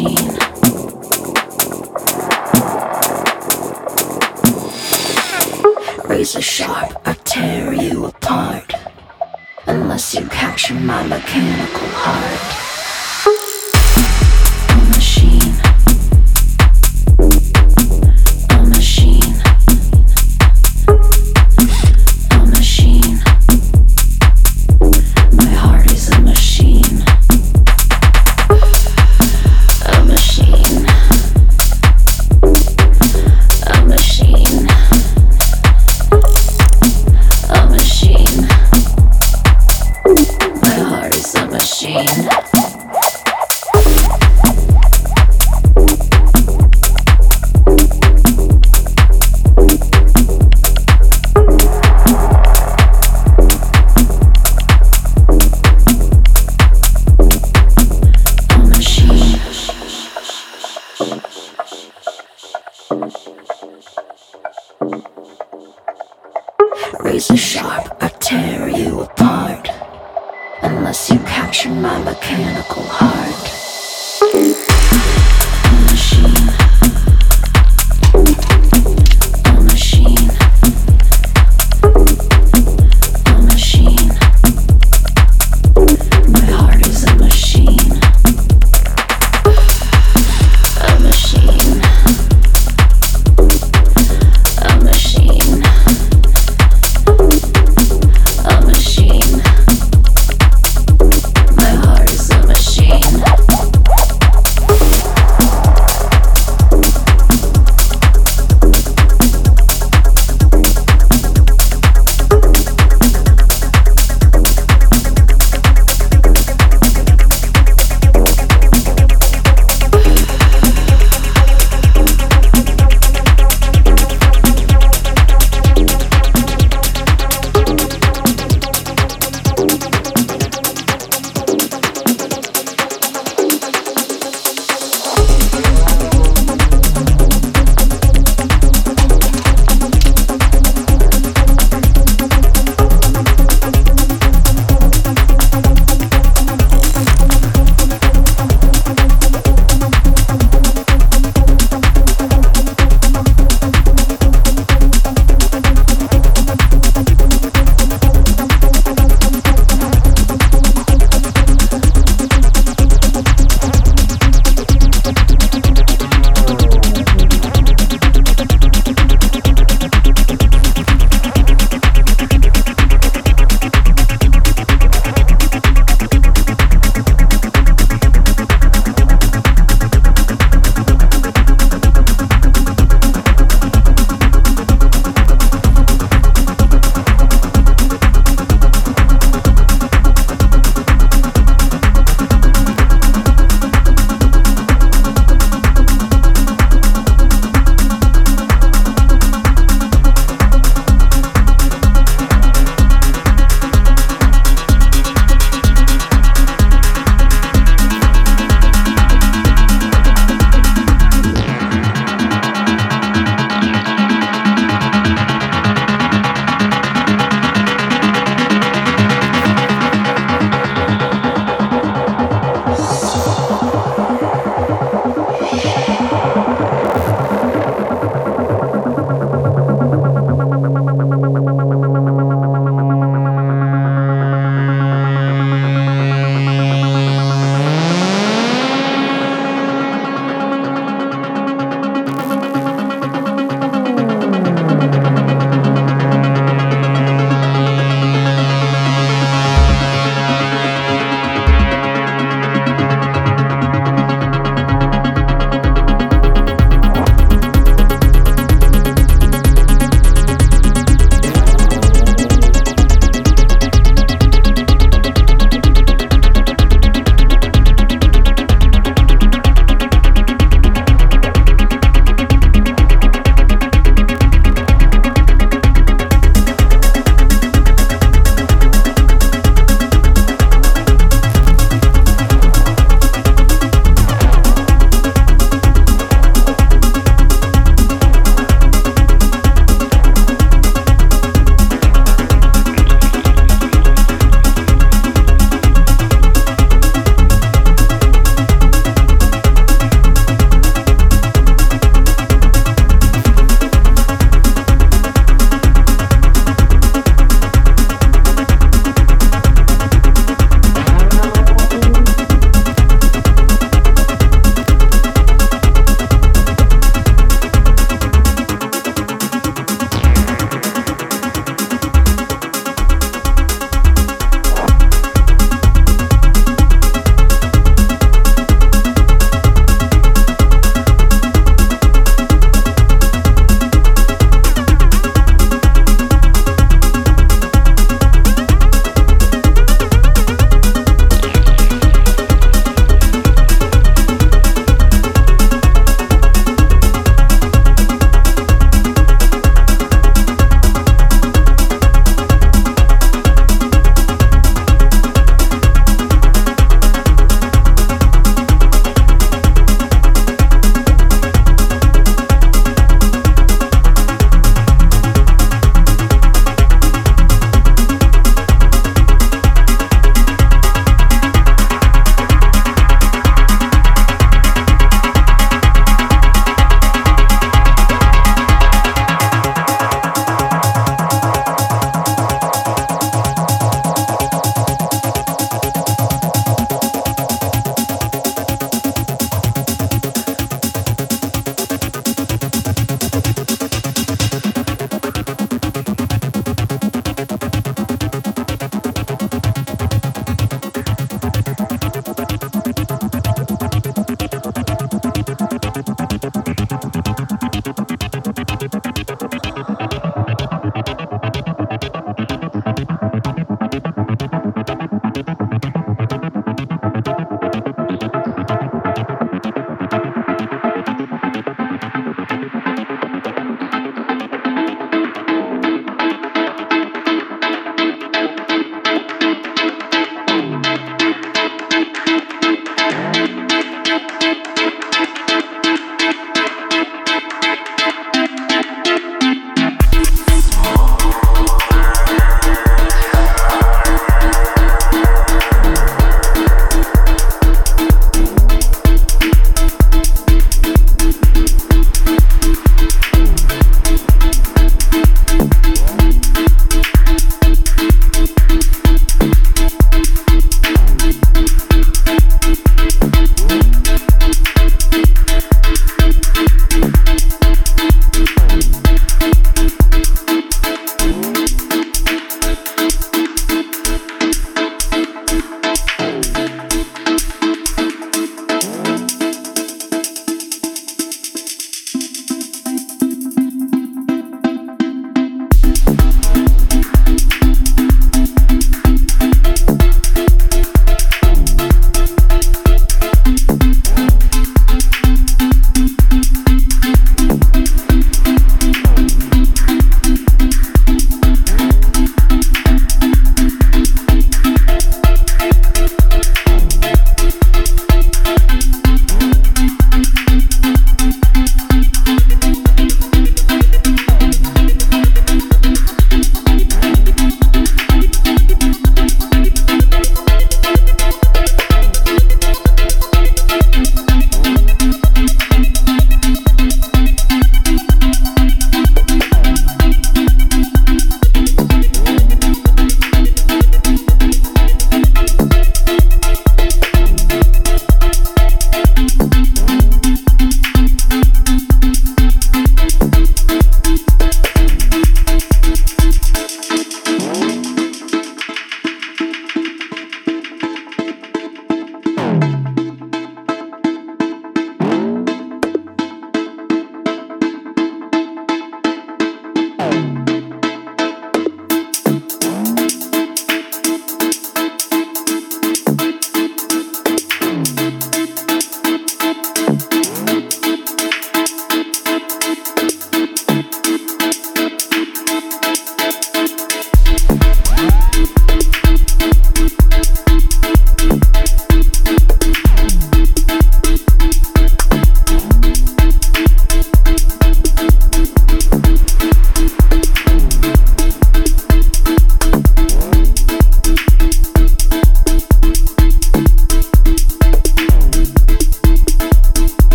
machine. Razor sharp, I tear you apart. Unless you capture my mechanical heart.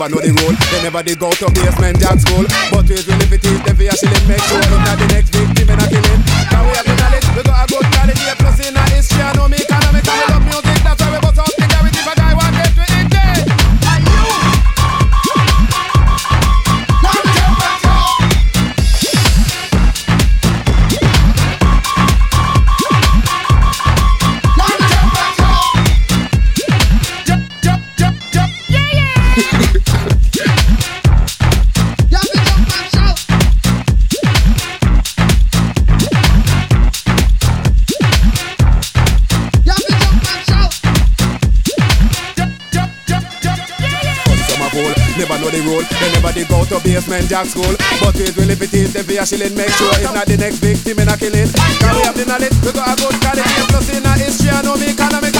Never know the rule. They never did go to basement dance school. But we will if it is the fear shilling, make sure it's not the next victim in a killing. Now basement jack school. But it will if it is the fear shilling, make sure it's not the next victim in a killing. Can we have the knowledge? We got a good quality. Plus in a history, I know me economic.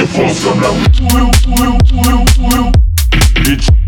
When you get for some Bitch.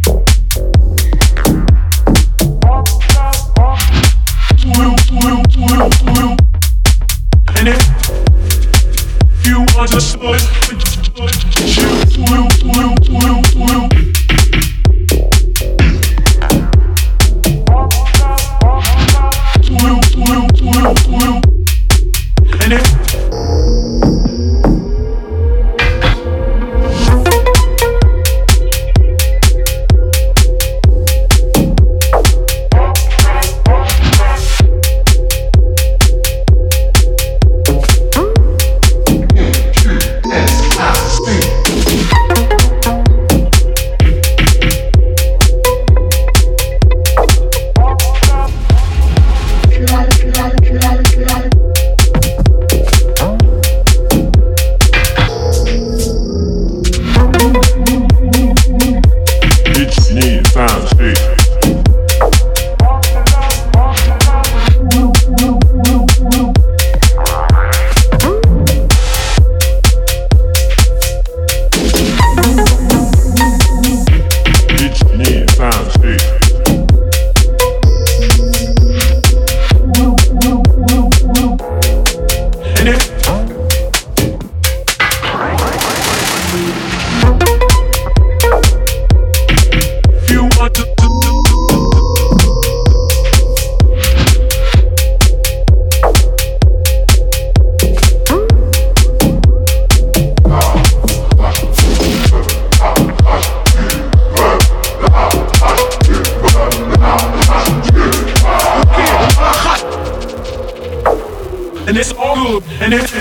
And it's all good. And if,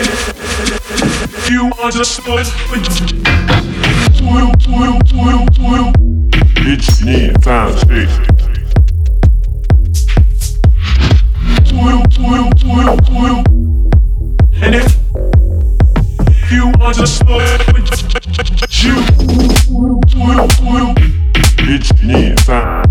you understood, bitch, need found straight. And if you understood, you bitch, need found.